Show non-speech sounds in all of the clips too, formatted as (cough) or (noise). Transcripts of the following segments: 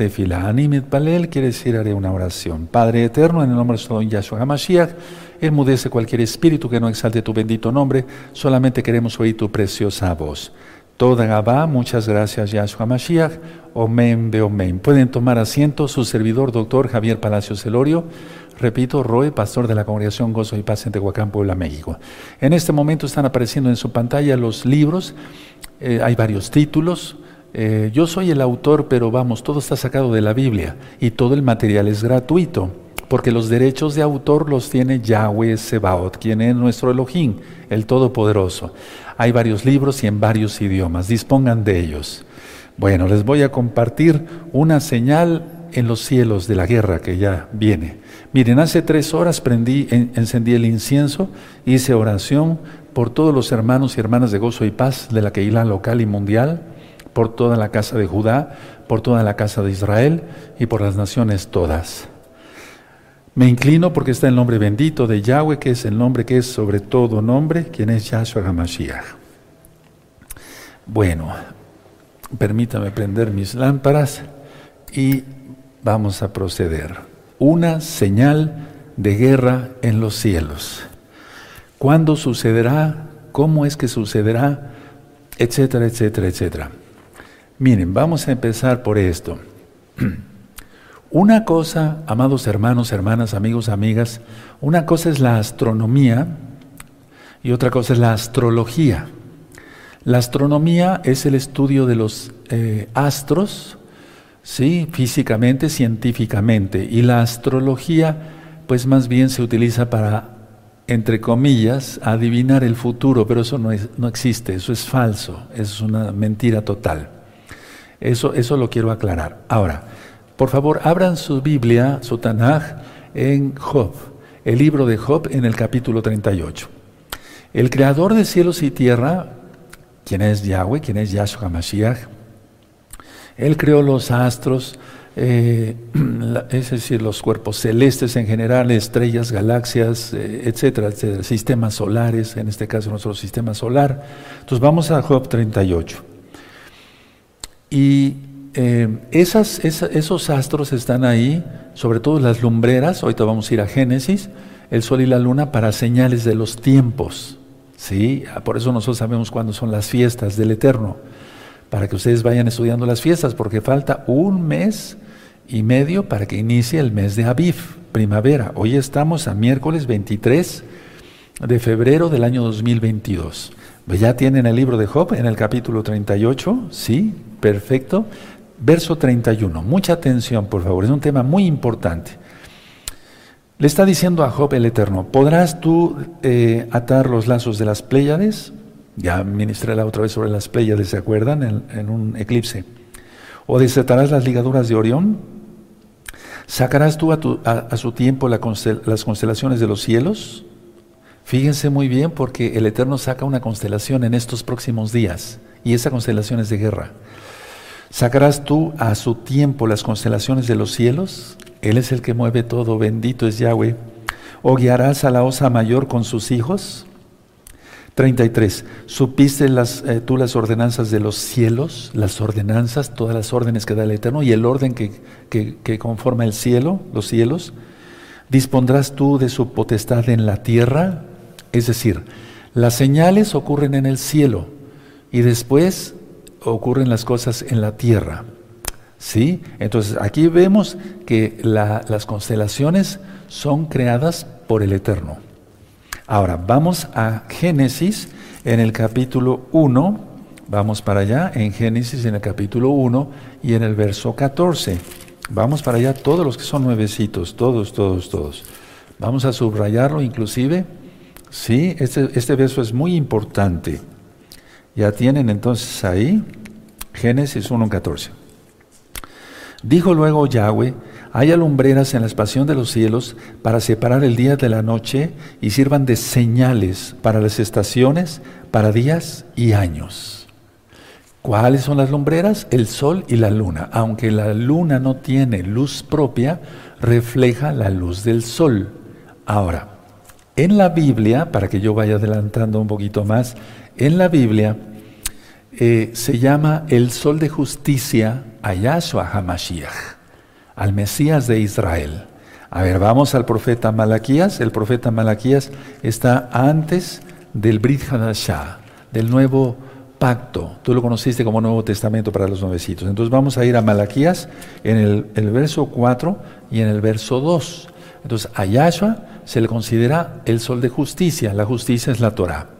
Animit palel quiere decir haré una oración. Padre eterno, en el nombre de su Yahshua HaMashiach, enmudece cualquier espíritu que no exalte tu bendito nombre, solamente queremos oír tu preciosa voz. Toda Gabá, muchas gracias Yahshua Mashiach, Omen be Omen. Pueden tomar asiento su servidor, doctor Javier Palacios Celorio, repito, Roe, pastor de la Congregación Gozo y Paz en Tehuacán, Puebla, México. En este momento están apareciendo en su pantalla los libros, eh, hay varios títulos, eh, yo soy el autor, pero vamos, todo está sacado de la Biblia y todo el material es gratuito porque los derechos de autor los tiene Yahweh Sebaot, quien es nuestro Elohim, el Todopoderoso. Hay varios libros y en varios idiomas, dispongan de ellos. Bueno, les voy a compartir una señal en los cielos de la guerra que ya viene. Miren, hace tres horas prendí, encendí el incienso, hice oración por todos los hermanos y hermanas de gozo y paz de la Keilah local y mundial, por toda la casa de Judá, por toda la casa de Israel y por las naciones todas. Me inclino porque está el nombre bendito de Yahweh, que es el nombre que es sobre todo nombre, quien es Yahshua HaMashiach. Bueno, permítame prender mis lámparas y vamos a proceder. Una señal de guerra en los cielos. ¿Cuándo sucederá? ¿Cómo es que sucederá? Etcétera, etcétera, etcétera. Miren, vamos a empezar por esto. (clears throat) Una cosa, amados hermanos, hermanas, amigos, amigas, una cosa es la astronomía y otra cosa es la astrología. La astronomía es el estudio de los eh, astros, sí, físicamente, científicamente, y la astrología, pues más bien se utiliza para, entre comillas, adivinar el futuro, pero eso no, no existe, eso es falso, es una mentira total. Eso, eso lo quiero aclarar. Ahora, por favor, abran su Biblia, su Tanaj, en Job, el libro de Job en el capítulo 38. El creador de cielos y tierra, quien es Yahweh, quien es Yahshua Mashiach, él creó los astros, eh, (clears throat) es decir, los cuerpos celestes en general, estrellas, galaxias, eh, etcétera, etcétera, sistemas solares, en este caso nuestro sistema solar. Entonces vamos a Job 38. Y eh, esas, esos astros están ahí, sobre todo las lumbreras, ahorita vamos a ir a Génesis, el sol y la luna para señales de los tiempos. ¿sí? Ah, por eso nosotros sabemos cuándo son las fiestas del Eterno, para que ustedes vayan estudiando las fiestas, porque falta un mes y medio para que inicie el mes de Aviv, primavera. Hoy estamos a miércoles 23 de febrero del año 2022. Ya tienen el libro de Job en el capítulo 38, sí, perfecto. Verso 31, mucha atención por favor, es un tema muy importante. Le está diciendo a Job el Eterno, ¿podrás tú eh, atar los lazos de las Pléyades? Ya ministré la otra vez sobre las Pléyades, ¿se acuerdan? En, un eclipse. ¿O desatarás las ligaduras de Orión? ¿Sacarás tú a, su tiempo las constelaciones de los cielos? Fíjense muy bien porque el Eterno saca una constelación en estos próximos días y esa constelación es de guerra. ¿Sacarás tú a su tiempo las constelaciones de los cielos? Él es el que mueve todo, bendito es Yahweh. ¿O guiarás a la osa mayor con sus hijos? 33. ¿Supiste las, eh, tú las ordenanzas de los cielos? Las ordenanzas, todas las órdenes que da el Eterno y el orden que, que conforma el cielo, los cielos. ¿Dispondrás tú de su potestad en la tierra? Es decir, las señales ocurren en el cielo y después ocurren las cosas en la tierra. ¿Sí? Entonces aquí vemos que las constelaciones son creadas por el Eterno. Ahora, vamos a Génesis en el capítulo 1, vamos para allá, en Génesis en el capítulo 1 y en el verso 14. Vamos para allá todos los que son nuevecitos, todos, todos, todos. Vamos a subrayarlo inclusive. Sí, este, este verso es muy importante. Ya tienen entonces ahí Génesis 1.14. Dijo luego Yahweh, hay alumbreras en la expansión de los cielos para separar el día de la noche y sirvan de señales para las estaciones, para días y años. ¿Cuáles son las lumbreras? El sol y la luna. Aunque la luna no tiene luz propia, refleja la luz del sol. Ahora, en la Biblia, para que yo vaya adelantando un poquito más, en la Biblia eh, se llama el sol de justicia a Yahshua HaMashiach, al Mesías de Israel. A ver, vamos al profeta Malaquías. El profeta Malaquías está antes del Brit Hadashah, del nuevo pacto. Tú lo conociste como Nuevo Testamento para los nuevecitos. Entonces vamos a ir a Malaquías en el, el verso 4 y en el verso 2. Entonces a Yahshua se le considera el sol de justicia. La justicia es la Torah.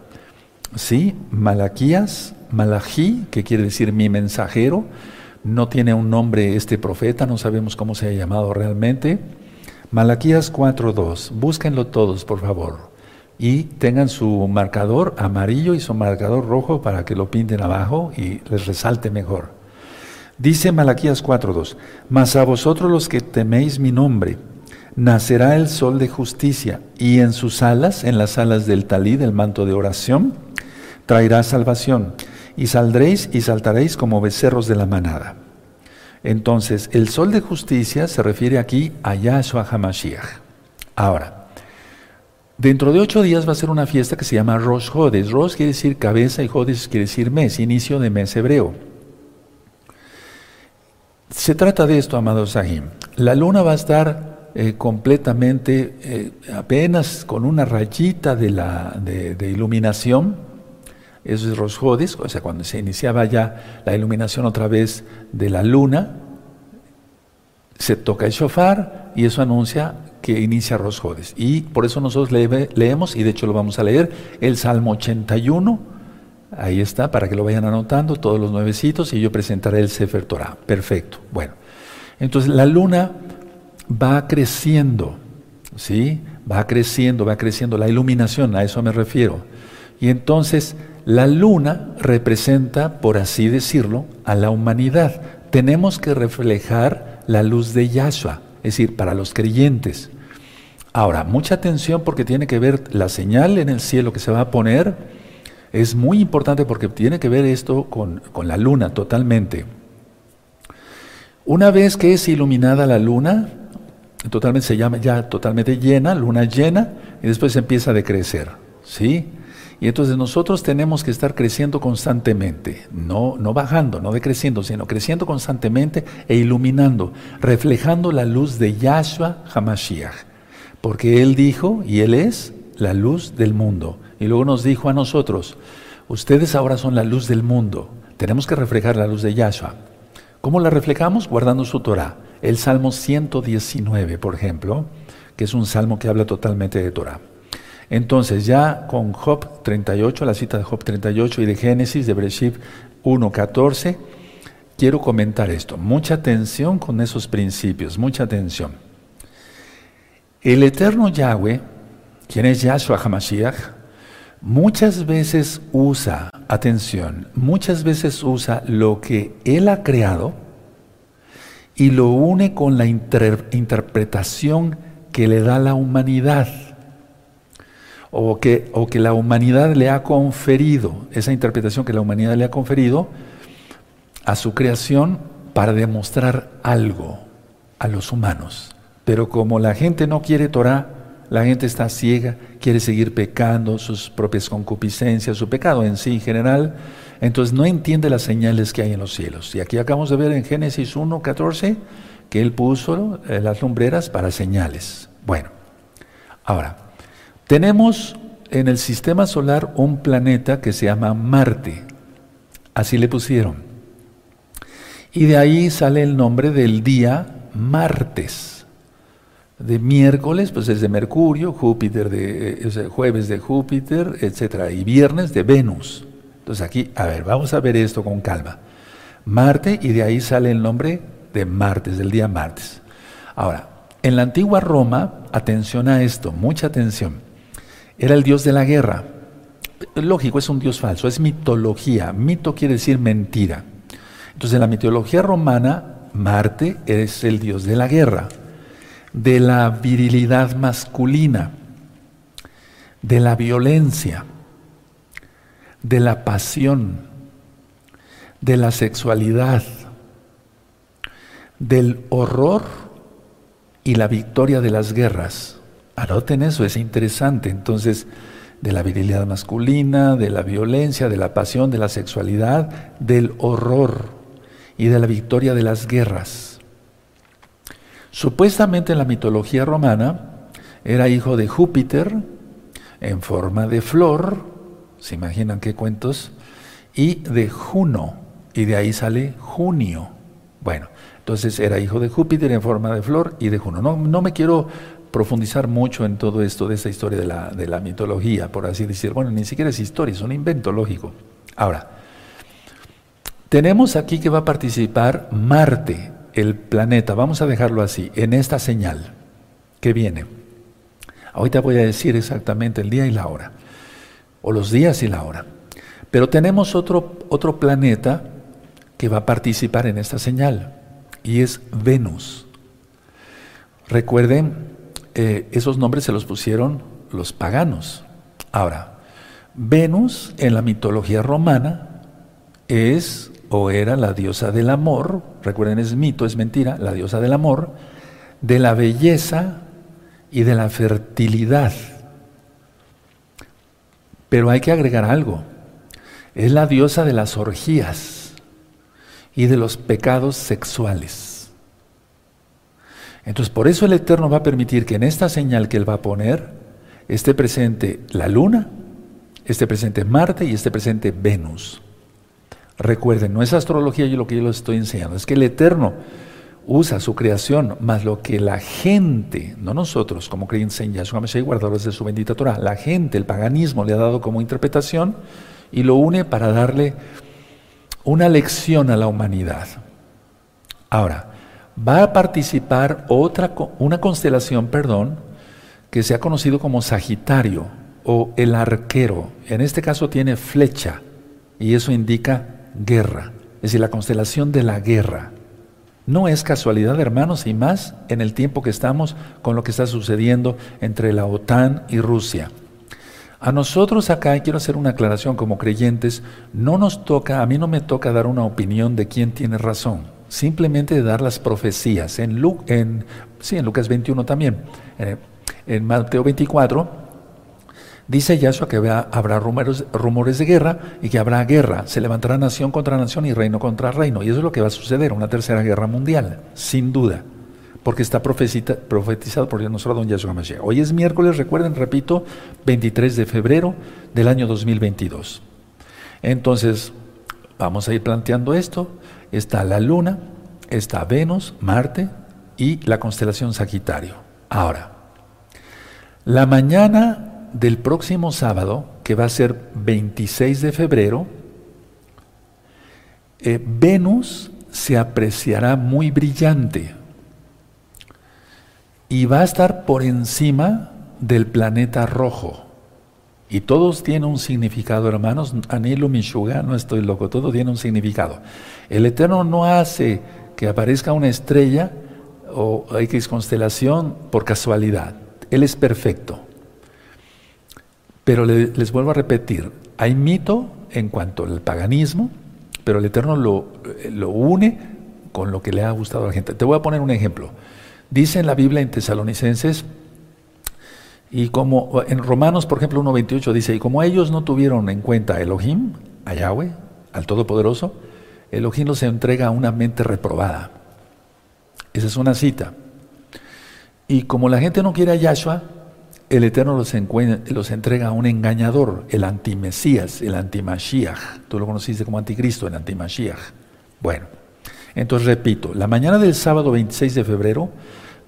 ¿Sí? Malaquías, Malají, que quiere decir mi mensajero. No tiene un nombre este profeta, no sabemos cómo se ha llamado realmente. Malaquías 4.2, búsquenlo todos, por favor. Y tengan su marcador amarillo y su marcador rojo para que lo pinten abajo y les resalte mejor. Dice Malaquías 4.2, mas a vosotros los que teméis mi nombre, nacerá el sol de justicia, y en sus alas, en las alas del talí, del manto de oración, traerá salvación, y saldréis y saltaréis como becerros de la manada. Entonces, el sol de justicia se refiere aquí a Yahshua HaMashiach. Ahora, dentro de ocho días va a ser una fiesta que se llama Rosh Hodes. Rosh quiere decir cabeza y Hodes quiere decir mes, inicio de mes hebreo. Se trata de esto, amados Sahim. La luna va a estar eh, completamente, eh, apenas con una rayita de, la, de, iluminación. Es Rosh Hodes, o sea, cuando se iniciaba ya la iluminación otra vez de la luna, se toca el shofar y eso anuncia que inicia Rosh. Y por eso nosotros leemos, y de hecho lo vamos a leer, el Salmo 81 Ahí está, para que lo vayan anotando, todos los nuevecitos, y yo presentaré el Sefer Torah. Perfecto. Bueno, entonces la luna va creciendo, ¿sí? Va creciendo, va creciendo la iluminación, a eso me refiero. Y entonces la luna representa, por así decirlo, a la humanidad. Tenemos que reflejar la luz de Yahshua, es decir, para los creyentes. Ahora, mucha atención porque tiene que ver la señal en el cielo que se va a poner es muy importante porque tiene que ver esto con, la luna totalmente. Una vez que es iluminada la luna, totalmente se llama ya totalmente llena, luna llena, y después empieza a decrecer, ¿sí? Y entonces nosotros tenemos que estar creciendo constantemente, no, no bajando, no decreciendo, sino creciendo constantemente e iluminando, reflejando la luz de Yahshua Hamashiach. Porque Él dijo, y Él es, la luz del mundo. Y luego nos dijo a nosotros, ustedes ahora son la luz del mundo, tenemos que reflejar la luz de Yahshua. ¿Cómo la reflejamos? Guardando su Torah. El Salmo 119, por ejemplo, que es un salmo que habla totalmente de Torah. Entonces, ya con Job 38, la cita de Job 38 y de Génesis, de Bereshit 1.14, quiero comentar esto. Mucha atención con esos principios, mucha atención. El eterno Yahweh quien es Yahshua HaMashiach, muchas veces usa, atención, muchas veces usa lo que Él ha creado y lo une con la interpretación que le da la humanidad o que, o que la humanidad le ha conferido, esa interpretación que la humanidad le ha conferido a su creación para demostrar algo a los humanos. Pero como la gente no quiere Torah, la gente está ciega, quiere seguir pecando, sus propias concupiscencias, su pecado en sí en general, entonces no entiende las señales que hay en los cielos. Y aquí acabamos de ver en Génesis 1, 14, que Él puso eh, las lumbreras para señales. Bueno, ahora, tenemos en el sistema solar un planeta que se llama Marte, así le pusieron. Y de ahí sale el nombre del día martes de miércoles, pues es de Mercurio, Júpiter de jueves de Júpiter, etcétera, y viernes de Venus. Entonces aquí, a ver, vamos a ver esto con calma. Marte y de ahí sale el nombre de martes, del día martes. Ahora, en la antigua Roma, atención a esto, mucha atención. Era el dios de la guerra. Lógico, es un dios falso, es mitología. Mito quiere decir mentira. Entonces, en la mitología romana, Marte es el dios de la guerra de la virilidad masculina, de la violencia, de la pasión, de la sexualidad, del horror y la victoria de las guerras. Anoten eso, es interesante. Entonces, de la virilidad masculina, de la violencia, de la pasión, de la sexualidad, del horror y de la victoria de las guerras. Supuestamente en la mitología romana era hijo de Júpiter en forma de flor, se imaginan qué cuentos, y de Juno, y de ahí sale junio. Bueno, entonces era hijo de Júpiter en forma de flor y de Juno. No, no me quiero profundizar mucho en todo esto de esta historia de la, de la mitología, por así decir. Bueno, ni siquiera es historia, es un invento lógico. Ahora, tenemos aquí que va a participar Marte, el planeta, vamos a dejarlo así, en esta señal que viene. Ahorita voy a decir exactamente el día y la hora, o los días y la hora. Pero tenemos otro, otro planeta que va a participar en esta señal, y es Venus. Recuerden, eh, esos nombres se los pusieron los paganos. Ahora, Venus en la mitología romana es o era la diosa del amor, recuerden es mito, es mentira, la diosa del amor, de la belleza y de la fertilidad. Pero hay que agregar algo, es la diosa de las orgías y de los pecados sexuales. Entonces, por eso el Eterno va a permitir que en esta señal que Él va a poner esté presente la luna, esté presente Marte y esté presente Venus. Recuerden, no es astrología yo lo que yo les estoy enseñando, es que el Eterno usa su creación, más lo que la gente, no nosotros como creyentes en Yahshua Mashiach, guardadores de su bendita Torah, la gente, el paganismo le ha dado como interpretación y lo une para darle una lección a la humanidad. Ahora, va a participar otra, una constelación, perdón, que se ha conocido como Sagitario o el arquero. En este caso tiene flecha y eso indica guerra, es decir, la constelación de la guerra. No es casualidad, hermanos, y más en el tiempo que estamos con lo que está sucediendo entre la OTAN y Rusia. A nosotros acá, y quiero hacer una aclaración como creyentes, no nos toca, a mí no me toca dar una opinión de quién tiene razón, simplemente dar las profecías. En, en, sí, en Lucas 21 también, eh, en Mateo 24, Dice Yahshua que habrá rumores, rumores, de guerra y que habrá guerra. Se levantará nación contra nación y reino contra reino. Y eso es lo que va a suceder, una tercera guerra mundial, sin duda. Porque está profetizado por nuestro don Yahshua Mashiach. Hoy es miércoles, recuerden, repito, 23 de febrero del año 2022. Entonces, vamos a ir planteando esto. Está la luna, está Venus, Marte y la constelación Sagitario. Ahora, la mañana del próximo sábado, que va a ser 26 de febrero, eh, Venus se apreciará muy brillante y va a estar por encima del planeta rojo. Y todos tienen un significado, hermanos. Anilo Mishuga, no estoy loco, todo tiene un significado. El Eterno no hace que aparezca una estrella o X constelación por casualidad. Él es perfecto. Pero les vuelvo a repetir, hay mito en cuanto al paganismo, pero el Eterno lo, lo une con lo que le ha gustado a la gente. Te voy a poner un ejemplo. Dice en la Biblia en Tesalonicenses, y como en Romanos, por ejemplo, 1.28 dice, y como ellos no tuvieron en cuenta a Elohim, a Yahweh, al Todopoderoso, Elohim los entrega a una mente reprobada. Esa es una cita. Y como la gente no quiere a Yahshua, el Eterno los, los, entrega a un engañador, el antimesías, el antimashiach. Tú lo conociste como anticristo, el antimashiach. Bueno, entonces repito, la mañana del sábado 26 de febrero,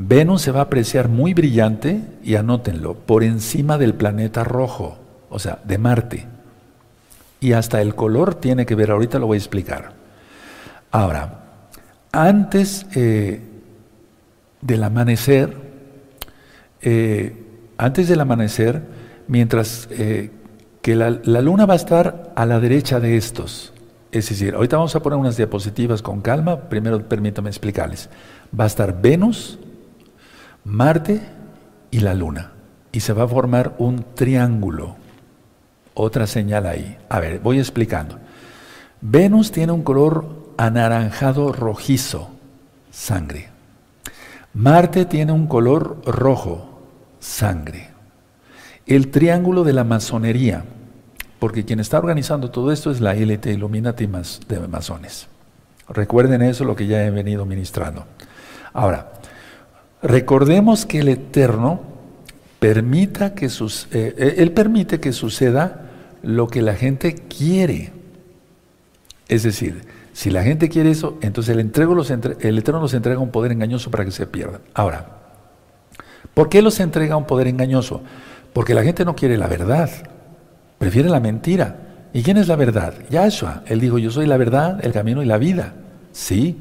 Venus se va a apreciar muy brillante, y anótenlo, por encima del planeta rojo, o sea, de Marte. Y hasta el color tiene que ver, ahorita lo voy a explicar. Ahora, antes eh, del amanecer, eh, antes del amanecer, mientras eh, que la, luna va a estar a la derecha de estos. Es decir, ahorita vamos a poner unas diapositivas con calma, primero permítame explicarles. Va a estar Venus, Marte y la luna. Y se va a formar un triángulo. Otra señal ahí. A ver, voy explicando. Venus tiene un color anaranjado rojizo, sangre. Marte tiene un color rojo, sangre. El triángulo de la masonería, porque quien está organizando todo esto es la élite Illuminati de masones. Recuerden eso, lo que ya he venido ministrando. Ahora, recordemos que el Eterno eh, eh, Él permite que suceda lo que la gente quiere. Es decir, si la gente quiere eso, entonces el Eterno los entrega un poder engañoso para que se pierdan. Ahora, ¿por qué los entrega un poder engañoso? Porque la gente no quiere la verdad, prefiere la mentira. ¿Y quién es la verdad? Yahshua. Él dijo, yo soy la verdad, el camino y la vida. Sí.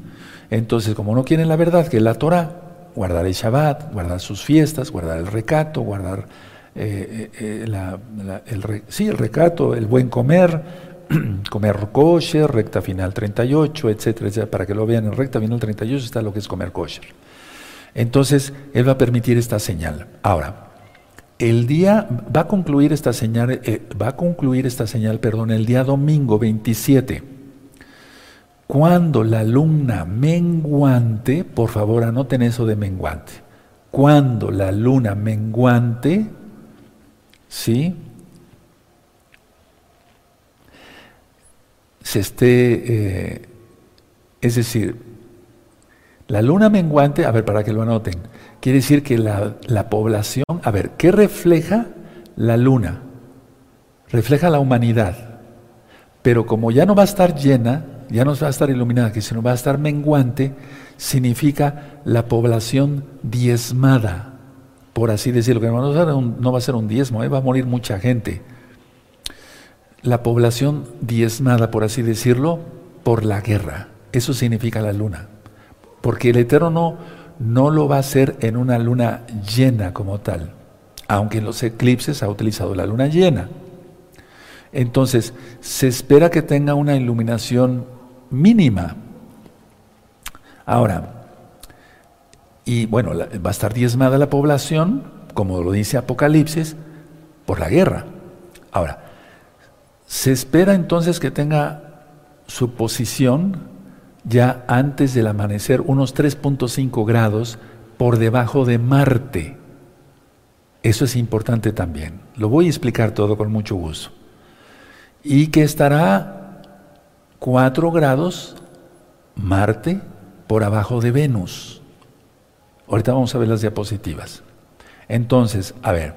Entonces, como no quieren la verdad, que es la Torah, guardar el Shabbat, guardar sus fiestas, guardar el recato, guardar eh, eh, eh, el, sí, el recato, el buen comer, (clears throat) comer kosher, recta final 38, etcétera, etcétera, para que lo vean en recta final 38 está lo que es comer kosher. Entonces, Él va a permitir esta señal. Ahora, el día, va a concluir esta señal, va a concluir esta señal, perdón, el día domingo 27. Cuando la luna menguante, por favor anoten eso de menguante, cuando la luna menguante, ¿sí? Se esté, eh, es decir, la luna menguante, a ver, para que lo anoten, quiere decir que la, la población, a ver, ¿qué refleja la luna? Refleja la humanidad, pero como ya no va a estar llena, ya no va a estar iluminada, que sino va a estar menguante, significa la población diezmada por así decirlo, que no va a ser un, diezmo, ¿eh? va a morir mucha gente. La población diezmada, por así decirlo, por la guerra. Eso significa la luna. Porque el Eterno no, no lo va a hacer en una luna llena como tal, aunque en los eclipses ha utilizado la luna llena. Entonces, se espera que tenga una iluminación mínima. Ahora, y bueno, va a estar diezmada la población, como lo dice Apocalipsis, por la guerra. Ahora, se espera entonces que tenga su posición ya antes del amanecer, unos 3.5 grados por debajo de Marte. Eso es importante también. Lo voy a explicar todo con mucho gusto. Y que estará 4 grados Marte por abajo de Venus. Ahorita vamos a ver las diapositivas. Entonces, a ver,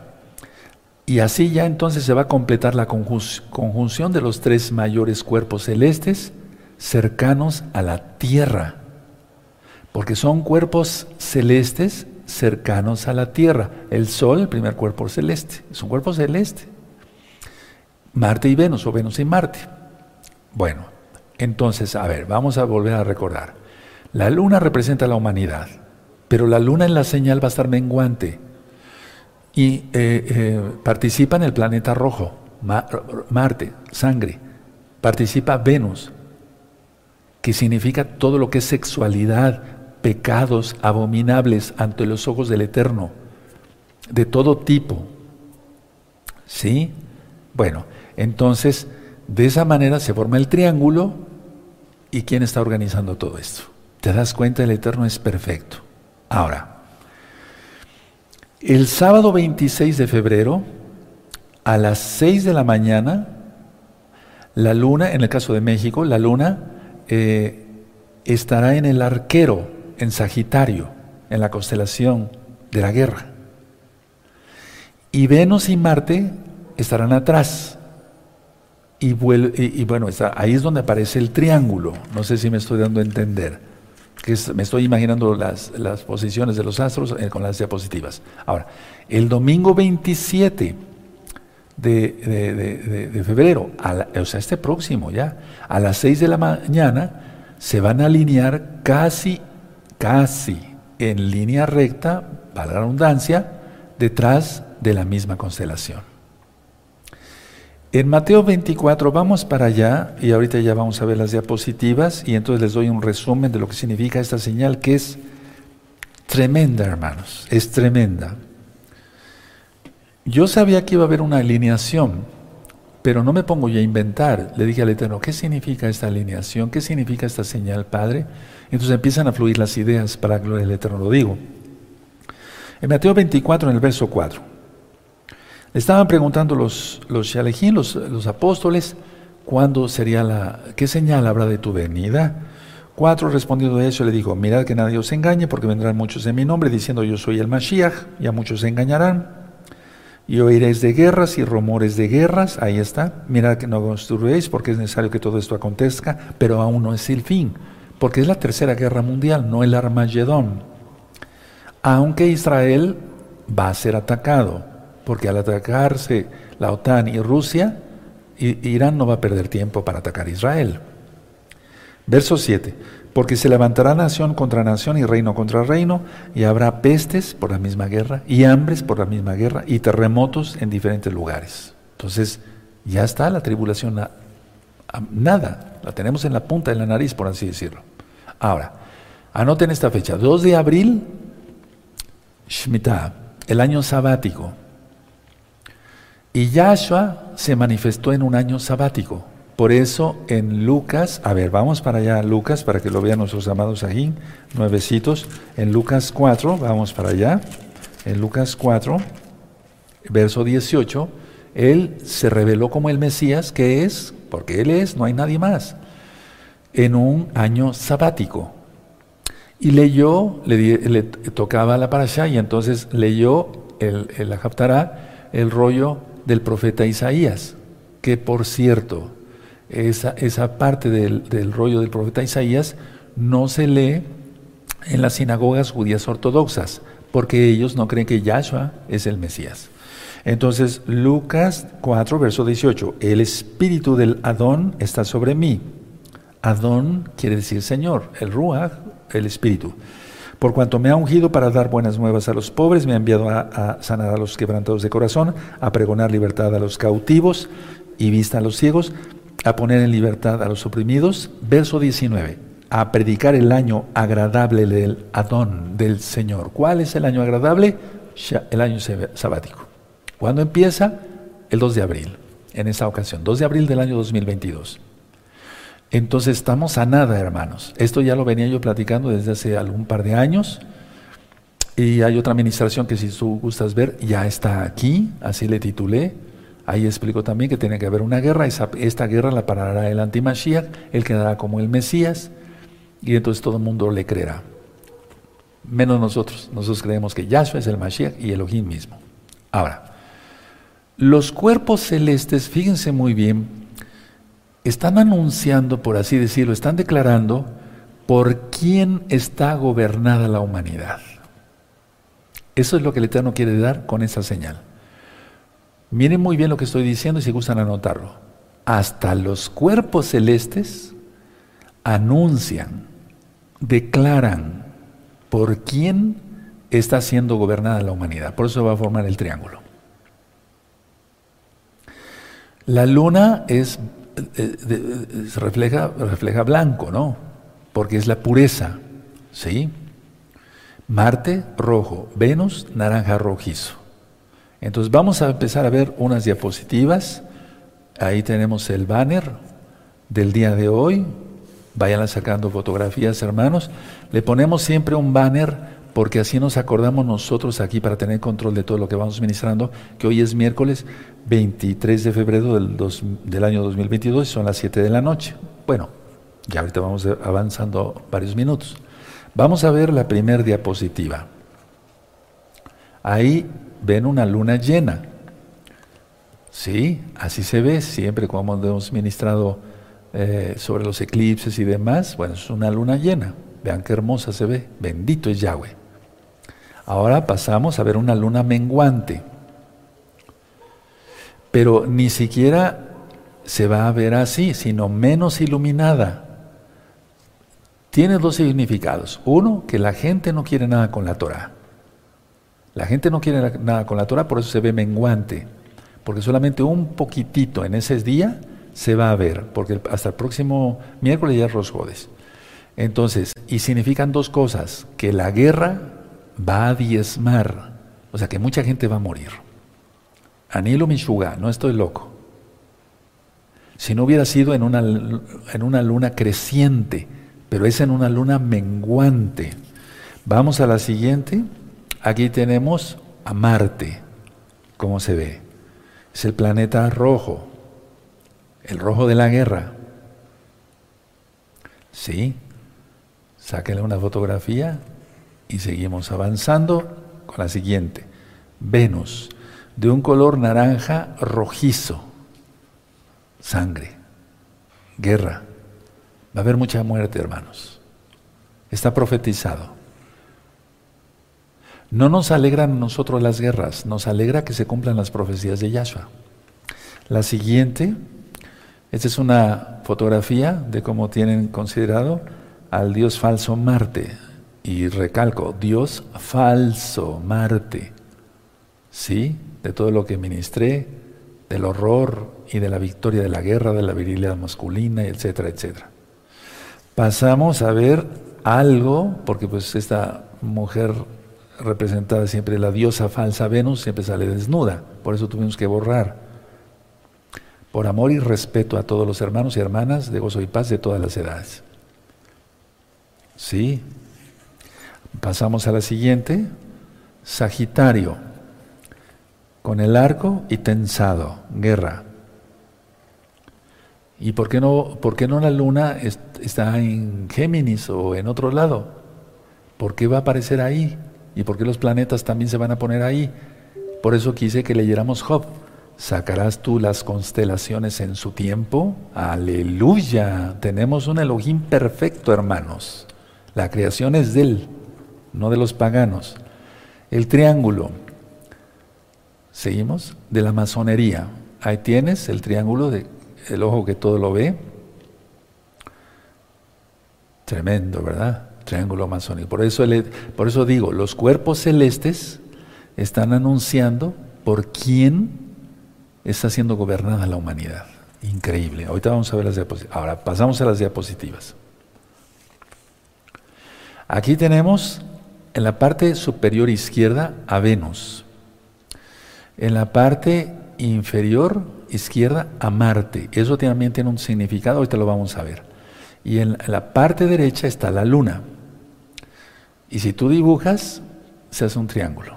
y así ya entonces se va a completar la conjunción de los tres mayores cuerpos celestes cercanos a la Tierra, porque son cuerpos celestes cercanos a la Tierra. El Sol, el primer cuerpo celeste, es un cuerpo celeste. Marte y Venus, o Venus y Marte. Bueno, entonces, a ver, vamos a volver a recordar. La Luna representa la humanidad pero la luna en la señal va a estar menguante y eh, eh, participa en el planeta rojo, Marte, sangre, participa Venus, que significa todo lo que es sexualidad, pecados abominables ante los ojos del Eterno, de todo tipo. ¿Sí? Bueno, entonces, de esa manera se forma el triángulo y ¿quién está organizando todo esto? ¿Te das cuenta? El Eterno es perfecto. Ahora, el sábado 26 de febrero, a las 6 de la mañana, la luna, en el caso de México, la luna eh, estará en el arquero, en Sagitario, en la constelación de la guerra. Y Venus y Marte estarán atrás. Y, bueno, ahí es donde aparece el triángulo. No sé si me estoy dando a entender que me estoy imaginando las, posiciones de los astros eh, con las diapositivas. Ahora, el domingo 27 de, febrero, o sea, este próximo ya, a las 6 de la mañana, se van a alinear casi, casi en línea recta, para la redundancia, detrás de la misma constelación. En Mateo 24 vamos para allá y ahorita ya vamos a ver las diapositivas y entonces les doy un resumen de lo que significa esta señal que es tremenda, hermanos, es tremenda. Yo sabía que iba a haber una alineación, pero no me pongo ya a inventar. Le dije al Eterno, ¿qué significa esta alineación? ¿Qué significa esta señal, Padre? Entonces empiezan a fluir las ideas para que el Eterno lo digo. En Mateo 24, en el verso 4. Estaban preguntando los, los los, apóstoles, ¿cuándo sería la, qué señal habrá de tu venida? Cuatro, respondiendo a eso, le dijo, mirad que nadie os engañe, porque vendrán muchos en mi nombre, diciendo yo soy el Mashiach, y a muchos se engañarán. Y oiréis de guerras y rumores de guerras, ahí está. Mirad que no construyéis, porque es necesario que todo esto acontezca, pero aún no es el fin, porque es la tercera guerra mundial, no el Armagedón. Aunque Israel va a ser atacado, porque al atacarse la OTAN y Rusia, Irán no va a perder tiempo para atacar a Israel. Verso 7. Porque se levantará nación contra nación y reino contra reino, y habrá pestes por la misma guerra, y hambres por la misma guerra, y terremotos en diferentes lugares. Entonces, ya está la tribulación, nada, la tenemos en la punta de la nariz, por así decirlo. Ahora, anoten esta fecha, 2 de abril, Shemitah, el año sabático. Y Yahshua se manifestó en un año sabático. Por eso en Lucas, a ver, vamos para allá, Lucas, para que lo vean nuestros amados aquí, nuevecitos. En Lucas 4, vamos para allá. En Lucas 4, verso 18, Él se reveló como el Mesías, que es, porque Él es, no hay nadie más, en un año sabático. Y leyó, le, tocaba la parasha y entonces leyó el, el el rollo del profeta Isaías, que por cierto, esa, esa parte del, rollo del profeta Isaías no se lee en las sinagogas judías ortodoxas, porque ellos no creen que Yahshua es el Mesías. Entonces, Lucas 4, verso 18, el espíritu del Adón está sobre mí. Adón quiere decir Señor, el Ruach, el espíritu. Por cuanto me ha ungido para dar buenas nuevas a los pobres, me ha enviado a, sanar a los quebrantados de corazón, a pregonar libertad a los cautivos y vista a los ciegos, a poner en libertad a los oprimidos. Verso 19, a predicar el año agradable del Adón, del Señor. ¿Cuál es el año agradable? El año sabático. ¿Cuándo empieza? El 2 de abril, en esa ocasión, 2 de abril del año 2022. Entonces estamos a nada, hermanos. Esto ya lo venía yo platicando desde hace algún par de años. Y hay otra administración que si tú gustas ver, ya está aquí, así le titulé, Ahí explico también que tiene que haber una guerra, esta guerra la parará el antimashiach, él quedará como el Mesías, y entonces todo el mundo le creerá. Menos nosotros, nosotros creemos que Yahshua es el Mashiach y Elohim mismo. Ahora, los cuerpos celestes, fíjense muy bien, están anunciando, por así decirlo, están declarando por quién está gobernada la humanidad. Eso es lo que el Eterno quiere dar con esa señal. Miren muy bien lo que estoy diciendo y si gustan anotarlo. Hasta los cuerpos celestes anuncian, declaran por quién está siendo gobernada la humanidad. Por eso va a formar el triángulo. La luna es, eh, refleja, refleja blanco, ¿no? Porque es la pureza, ¿sí? Marte, rojo. Venus, naranja rojizo. Entonces vamos a empezar a ver unas diapositivas. Ahí tenemos el banner del día de hoy. Vayan sacando fotografías, hermanos. Le ponemos siempre un banner porque así nos acordamos nosotros aquí para tener control de todo lo que vamos ministrando, que hoy es miércoles 23 de febrero del, año 2022 y son las 7 de la noche. Bueno, ya ahorita vamos avanzando varios minutos. Vamos a ver la primera diapositiva. Ahí ven una luna llena. Sí, así se ve siempre como hemos ministrado eh, sobre los eclipses y demás. Bueno, es una luna llena. Vean qué hermosa se ve. Bendito es Yahweh. Ahora pasamos a ver una luna menguante. Pero ni siquiera se va a ver así, sino menos iluminada. Tiene dos significados. Uno, que la gente no quiere nada con la Torah. La gente no quiere nada con la Torah, por eso se ve menguante, porque solamente un poquitito en ese día se va a ver, porque hasta el próximo miércoles ya es Rosjodes. Entonces, y significan dos cosas, que la guerra va a diezmar, o sea que mucha gente va a morir. Anilo Mishuga, no estoy loco. Si no hubiera sido en una, en una luna creciente, pero es en una luna menguante. Vamos a la siguiente. Aquí tenemos a Marte, ¿cómo se ve? Es el planeta rojo, el rojo de la guerra. ¿Sí? Sáquenle una fotografía y seguimos avanzando con la siguiente. Venus, de un color naranja rojizo. Sangre, guerra. Va a haber mucha muerte, hermanos. Está profetizado. No nos alegran nosotros las guerras, nos alegra que se cumplan las profecías de Yahshua. La siguiente, esta es una fotografía de cómo tienen considerado al dios falso Marte. Y recalco, Dios falso, Marte. ¿Sí? De todo lo que ministré, del horror y de la victoria de la guerra, de la virilidad masculina, etcétera, etcétera. Pasamos a ver algo, porque pues esta mujer representada siempre la diosa falsa Venus siempre sale desnuda, por eso tuvimos que borrar. Por amor y respeto a todos los hermanos y hermanas de gozo y paz de todas las edades. Sí. Pasamos a la siguiente. Sagitario. Con el arco y tensado. Guerra. ¿Y por qué no, por qué no la luna está en Géminis o en otro lado? ¿Por qué va a aparecer ahí? ¿Y por qué los planetas también se van a poner ahí? Por eso quise que leyéramos Job. ¿Sacarás tú las constelaciones en su tiempo? Aleluya. Tenemos un Elohim perfecto, hermanos. La creación es de Él, no de los paganos. El triángulo. Seguimos. De la masonería. Ahí tienes el triángulo de el ojo que todo lo ve. Tremendo, ¿verdad? Triángulo masónico. Por eso, por eso digo, los cuerpos celestes están anunciando por quién está siendo gobernada la humanidad. Increíble. Ahorita vamos a ver las diapositivas. Ahora pasamos a las diapositivas. Aquí tenemos en la parte superior izquierda a Venus. En la parte inferior izquierda a Marte. Eso también tiene un significado, ahorita lo vamos a ver. Y en la parte derecha está la luna. Y si tú dibujas, se hace un triángulo.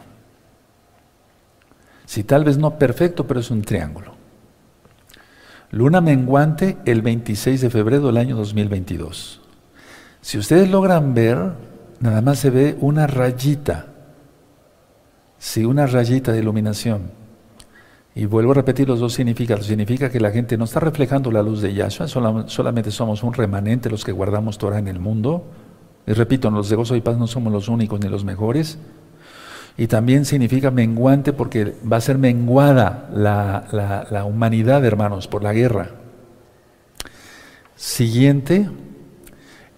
Si tal vez no perfecto, pero es un triángulo. Luna menguante el 26 de febrero del año 2022. Si ustedes logran ver, nada más se ve una rayita. Sí, una rayita de iluminación. Y vuelvo a repetir los dos significados. Significa que la gente no está reflejando la luz de Yahshua, solamente somos un remanente los que guardamos Torah en el mundo. Y repito, los de gozo y paz no somos los únicos ni los mejores. Y también significa menguante porque va a ser menguada la, la humanidad, hermanos, por la guerra. Siguiente,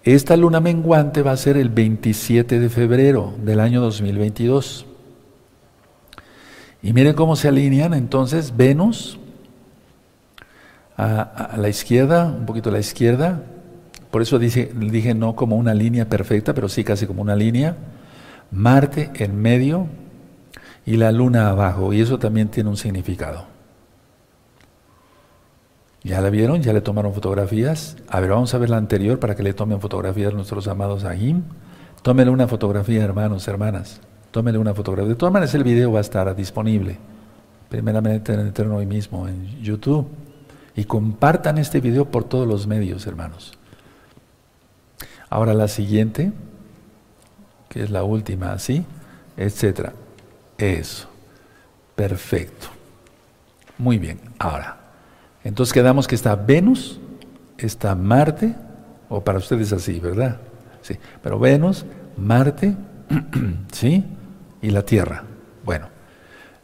esta luna menguante va a ser el 27 de febrero del año 2022. Y miren cómo se alinean entonces Venus a, la izquierda, un poquito a la izquierda. Por eso dije, dije no como una línea perfecta, pero sí casi como una línea. Marte en medio y la luna abajo. Y eso también tiene un significado. ¿Ya la vieron? ¿Ya le tomaron fotografías? A ver, vamos a ver la anterior para que le tomen fotografías nuestros amados Ahim. Tómenle una fotografía, hermanos, hermanas. Tómenle una fotografía. De todas maneras, el video va a estar disponible. Primeramente en el hoy mismo, en YouTube. Y compartan este video por todos los medios, hermanos. Ahora la siguiente, que es la última, así, etcétera. Eso. Perfecto. Muy bien. Ahora, entonces quedamos que está Venus, está Marte, o para ustedes así, ¿verdad? Sí, pero Venus, Marte, (clears throat) ¿sí? Y la Tierra. Bueno,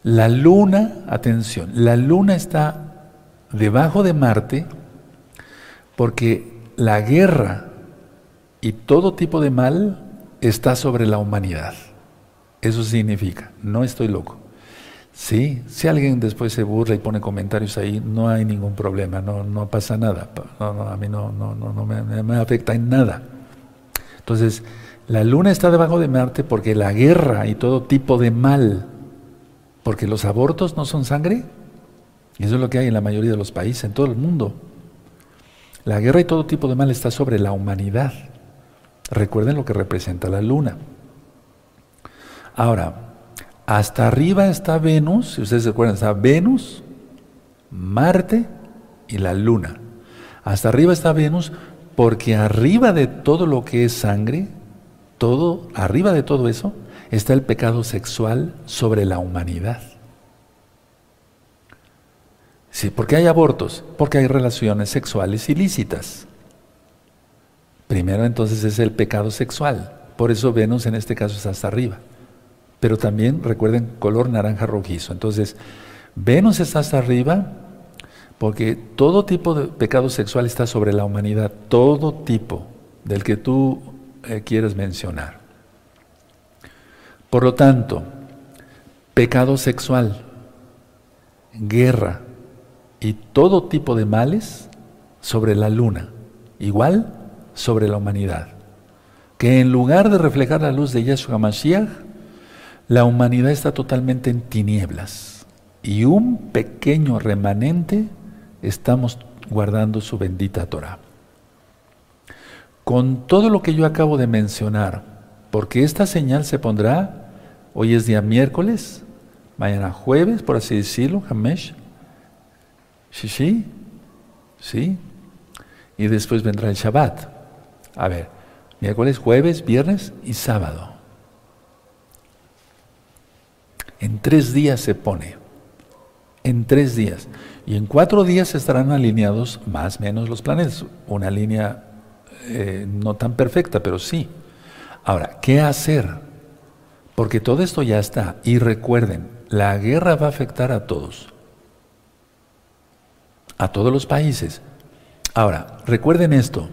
la Luna, atención, la Luna está debajo de Marte porque la guerra y todo tipo de mal está sobre la humanidad. Eso significa, no estoy loco. Sí, si alguien después se burla y pone comentarios ahí, no hay ningún problema, no, pasa nada. a mí no, no, no, no me, me, afecta en nada. Entonces, la luna está debajo de Marte porque la guerra y todo tipo de mal, porque los abortos no son sangre, y eso es lo que hay en la mayoría de los países, en todo el mundo. La guerra y todo tipo de mal está sobre la humanidad. Recuerden lo que representa la luna. Ahora, hasta arriba está Venus, si ustedes se acuerdan, está Venus, Marte y la Luna. Hasta arriba está Venus porque arriba de todo lo que es sangre todo, arriba de todo eso, está el pecado sexual sobre la humanidad. Sí, ¿por qué hay abortos? Porque hay relaciones sexuales ilícitas. Primero entonces es el pecado sexual. Por eso Venus en este caso está hasta arriba. Pero también recuerden color naranja rojizo. Entonces, Venus está hasta arriba porque todo tipo de pecado sexual está sobre la humanidad. Todo tipo del que tú eh, quieres mencionar. Por lo tanto, pecado sexual, guerra, y todo tipo de males sobre la luna, igual sobre la humanidad. Que en lugar de reflejar la luz de Yeshua Mashiach, la humanidad está totalmente en tinieblas y un pequeño remanente estamos guardando su bendita Torah. Con todo lo que yo acabo de mencionar, porque esta señal se pondrá, hoy es día miércoles, mañana jueves, por así decirlo, Hamesh, sí, sí. Y después vendrá el Shabbat. A ver, miércoles, jueves, viernes y sábado. En tres días se pone. En tres días. Y en cuatro días estarán alineados más o menos los planetas. Una línea eh, no tan perfecta, pero sí. Ahora, ¿qué hacer? Porque todo esto ya está. Y recuerden, la guerra va a afectar a todos a todos los países. Ahora, recuerden esto,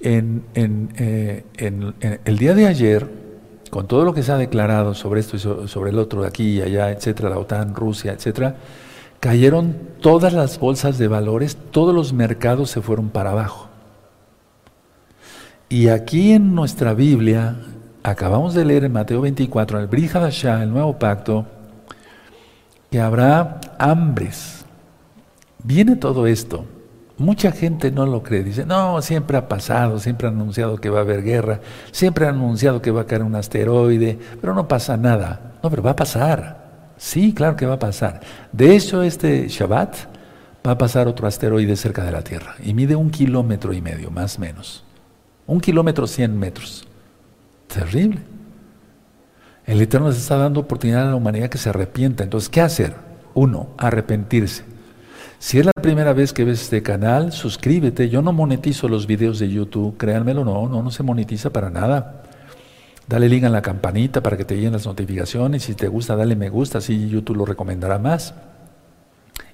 en, eh, el día de ayer, con todo lo que se ha declarado sobre esto y sobre el otro, de aquí y allá, etcétera, la OTAN, Rusia, etcétera, cayeron todas las bolsas de valores, todos los mercados se fueron para abajo. Y aquí en nuestra Biblia, acabamos de leer en Mateo 24, en el Brihadashah, el nuevo pacto, que habrá hambres, Viene todo esto. Mucha gente no lo cree. Dice, no, siempre ha pasado, siempre han anunciado que va a haber guerra, siempre han anunciado que va a caer un asteroide, pero no pasa nada. No, pero va a pasar. Sí, claro que va a pasar. De hecho, este Shabbat va a pasar otro asteroide cerca de la Tierra y mide un kilómetro y medio, más o menos. Un kilómetro cien metros. Terrible. El Eterno les está dando oportunidad a la humanidad que se arrepienta. Entonces, ¿qué hacer? Uno, arrepentirse. Si es la primera vez que ves este canal, suscríbete. Yo no monetizo los videos de YouTube, créanmelo, no, no, no se monetiza para nada. Dale link a la campanita para que te lleguen las notificaciones. Si te gusta, dale me gusta, así YouTube lo recomendará más.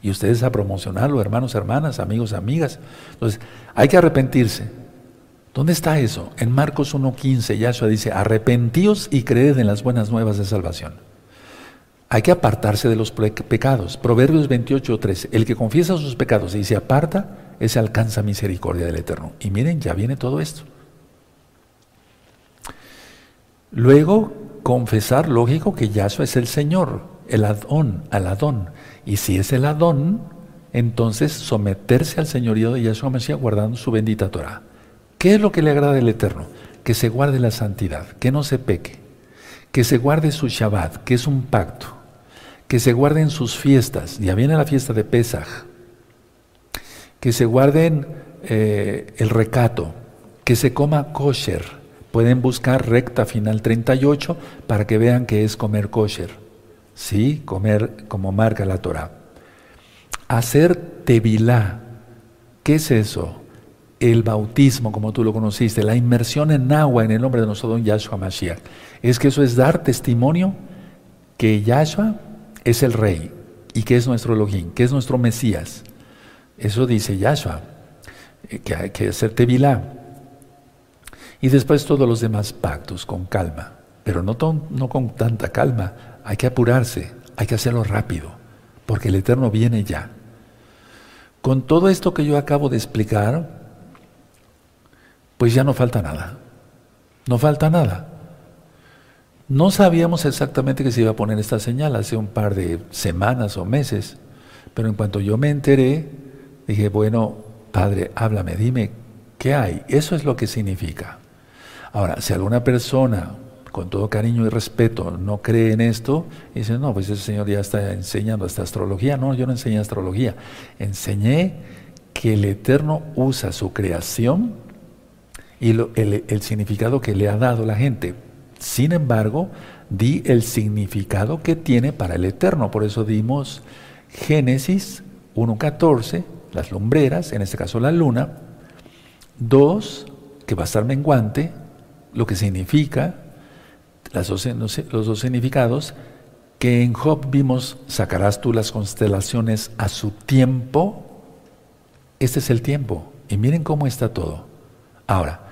Y ustedes a promocionarlo, hermanos, hermanas, amigos, amigas. Entonces, hay que arrepentirse. ¿Dónde está eso? En Marcos 1.15, Yahshua dice, arrepentíos y creed en las buenas nuevas de salvación. Hay que apartarse de los pecados. Proverbios 28, 13. El que confiesa sus pecados y se aparta, ese alcanza misericordia del Eterno. Y miren, ya viene todo esto. Luego, confesar, lógico, que Yahshua es el Señor, el Adón, al Adón. Y si es el Adón, entonces someterse al señorío de Yahshua Mashiach guardando su bendita Torah. ¿Qué es lo que le agrada al Eterno? Que se guarde la santidad, que no se peque, que se guarde su Shabbat, que es un pacto, que se guarden sus fiestas, ya viene la fiesta de Pesaj, que se guarden eh, el recato, que se coma kosher. Pueden buscar recta final 38 para que vean que es comer kosher. Sí, comer como marca la Torah. Hacer tevilá. ¿Qué es eso? El bautismo, como tú lo conociste, la inmersión en agua en el nombre de nuestro don Yahshua Mashiach. Es que eso es dar testimonio que Yahshua es el rey y que es nuestro Elohim, que es nuestro Mesías. Eso dice Yahshua, eh, que hay que hacer tevilá. Y después todos los demás pactos con calma, pero no, no con tanta calma, hay que apurarse, hay que hacerlo rápido, porque el Eterno viene ya. Con todo esto que yo acabo de explicar, pues ya no falta nada. No falta nada. No sabíamos exactamente que se iba a poner esta señal hace un par de semanas o meses, pero en cuanto yo me enteré, dije, bueno, Padre, háblame, dime, ¿qué hay? Eso es lo que significa. Ahora, si alguna persona, con todo cariño y respeto, no cree en esto, dice, no, pues ese señor ya está enseñando esta astrología. No, yo no enseñé astrología. Enseñé que el Eterno usa su creación y el, significado que le ha dado la gente. Sin embargo, di el significado que tiene para el eterno. Por eso dimos Génesis 1.14, las lumbreras, en este caso la luna. 2, que va a estar menguante, lo que significa, las los dos significados, que en Job vimos, sacarás tú las constelaciones a su tiempo. Este es el tiempo. Y miren cómo está todo. Ahora,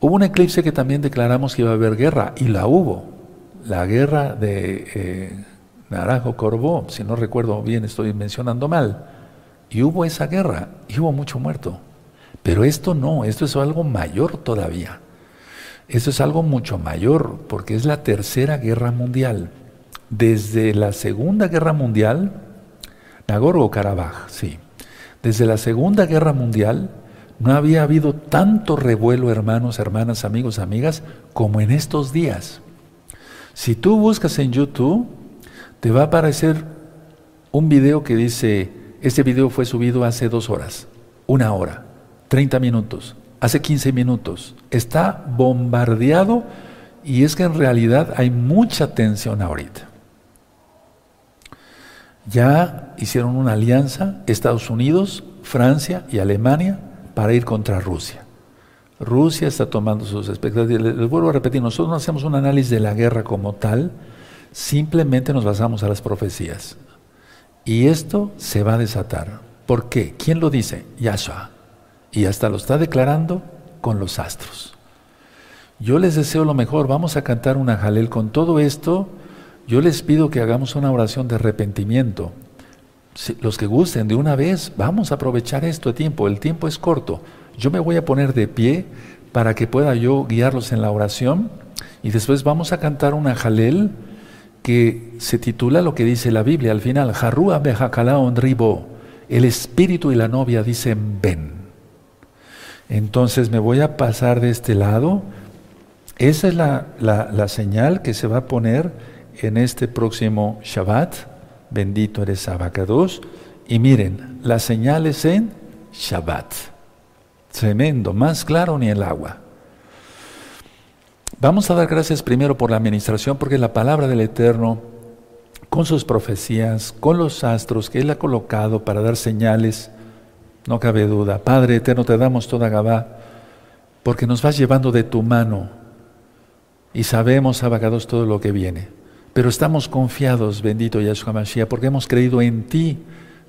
hubo un eclipse que también declaramos que iba a haber guerra, y la hubo. La guerra de eh, Naranjo Corvó, si no recuerdo bien, estoy mencionando mal. Y hubo esa guerra, y hubo mucho muerto. Pero esto no, esto es algo mayor todavía. Esto es algo mucho mayor, porque es la tercera guerra mundial desde la Segunda Guerra Mundial, Nagorno-Karabaj, sí, desde la Segunda Guerra Mundial no había habido tanto revuelo, hermanos, hermanas, amigos, amigas, como en estos días. Si tú buscas en YouTube, te va a aparecer un video que dice, este video fue subido hace dos horas, una hora, 30 minutos, hace 15 minutos. Está bombardeado y es que en realidad hay mucha tensión ahorita ya hicieron una alianza Estados Unidos, Francia y Alemania para ir contra Rusia. Rusia está tomando sus expectativas. Les vuelvo a repetir, nosotros no hacemos un análisis de la guerra como tal, simplemente nos basamos a las profecías. Y esto se va a desatar. ¿Por qué? ¿Quién lo dice? Yahshua. Y hasta lo está declarando con los astros. Yo les deseo lo mejor. Vamos a cantar una jalel con todo esto yo les pido que hagamos una oración de arrepentimiento. Los que gusten de una vez, vamos a aprovechar esto de tiempo. El tiempo es corto. Yo me voy a poner de pie para que pueda yo guiarlos en la oración y después vamos a cantar una jalel que se titula lo que dice la Biblia al final, Jarrua ribo, el espíritu y la novia dicen ven. Entonces me voy a pasar de este lado. Esa es la, la señal que se va a poner en este próximo Shabbat. Bendito eres Abacados. Y miren, las señales en Shabbat. Tremendo, más claro ni el agua. Vamos a dar gracias primero por la administración, porque la palabra del Eterno, con sus profecías, con los astros que Él ha colocado para dar señales, no cabe duda. Padre Eterno, te damos toda Gabá, porque nos vas llevando de tu mano y sabemos, Abacados, todo lo que viene. Pero estamos confiados, bendito Yahshua Mashiach, porque hemos creído en ti.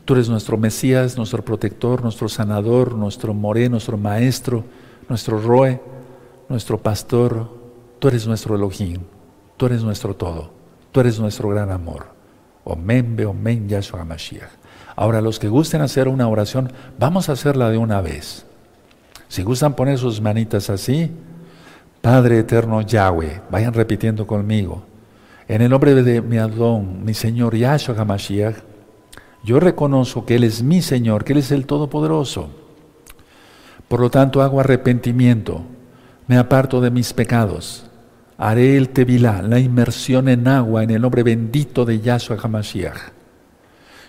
Tú eres nuestro Mesías, nuestro protector, nuestro sanador, nuestro moré, nuestro maestro, nuestro roe, nuestro pastor. Tú eres nuestro Elohim. Tú eres nuestro todo. Tú eres nuestro gran amor. Omen, be omen, Yahshua Mashiach. Ahora, los que gusten hacer una oración, vamos a hacerla de una vez. Si gustan poner sus manitas así, Padre eterno Yahweh, vayan repitiendo conmigo. En el nombre de mi Adón, mi Señor Yahshua HaMashiach, yo reconozco que Él es mi Señor, que Él es el Todopoderoso. Por lo tanto, hago arrepentimiento, me aparto de mis pecados, haré el Tevilá, la inmersión en agua, en el nombre bendito de Yahshua HaMashiach.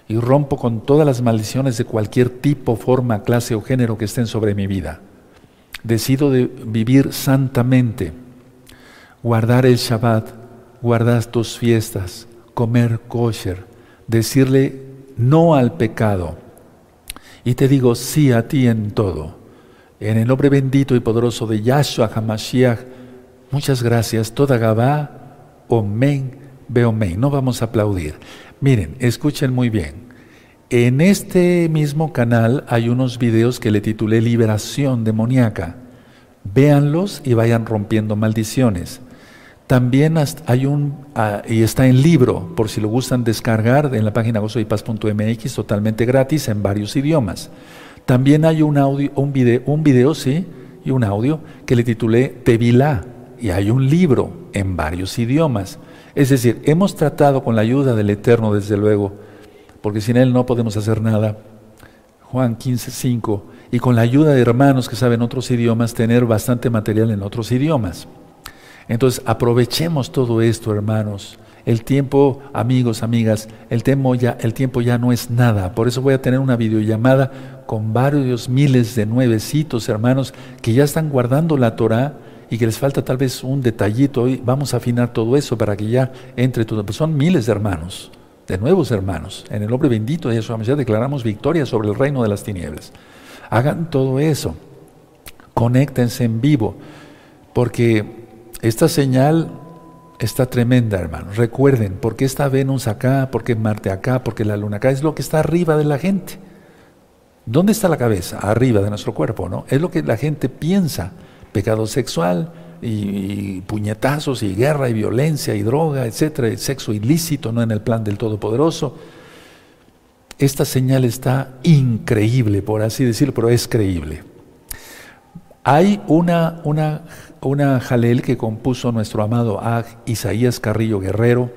Y rompo con todas las maldiciones de cualquier tipo, forma, clase o género que estén sobre mi vida. Decido de vivir santamente, guardar el Shabbat, guardar tus fiestas, comer kosher, decirle no al pecado. Y te digo sí a ti en todo. En el nombre bendito y poderoso de Yahshua HaMashiach, muchas gracias. Toda Gabá, Omen, Beomen. No vamos a aplaudir. Miren, escuchen muy bien. En este mismo canal hay unos videos que le titulé Liberación demoníaca. Véanlos y vayan rompiendo maldiciones. También hay un, ah, y está en libro, por si lo gustan descargar, en la página gozoypaz.mx, totalmente gratis, en varios idiomas. También hay un audio, un video, un video, sí, y un audio que le titulé Tevilá, y hay un libro en varios idiomas. Es decir, hemos tratado con la ayuda del Eterno, desde luego, porque sin Él no podemos hacer nada. Juan 15, 5, y con la ayuda de hermanos que saben otros idiomas, tener bastante material en otros idiomas. Entonces, aprovechemos todo esto, hermanos. El tiempo, amigos, amigas, el tiempo, ya, el tiempo ya no es nada. Por eso voy a tener una videollamada con varios miles de nuevecitos, hermanos, que ya están guardando la Torah y que les falta tal vez un detallito. Hoy vamos a afinar todo eso para que ya entre todo. Pues son miles de hermanos, de nuevos hermanos. En el nombre bendito de Yeshua ya declaramos victoria sobre el reino de las tinieblas. Hagan todo eso. Conéctense en vivo, porque esta señal está tremenda, hermanos. Recuerden, ¿por qué está Venus acá? ¿Por qué Marte acá? ¿Por qué la Luna acá? Es lo que está arriba de la gente. ¿Dónde está la cabeza? Arriba de nuestro cuerpo, ¿no? Es lo que la gente piensa. Pecado sexual y, puñetazos y guerra y violencia y droga, etcétera, y sexo ilícito, no en el plan del Todopoderoso. Esta señal está increíble, por así decirlo, pero es creíble. Hay una, una, una jalel que compuso nuestro amado Ag Isaías Carrillo Guerrero,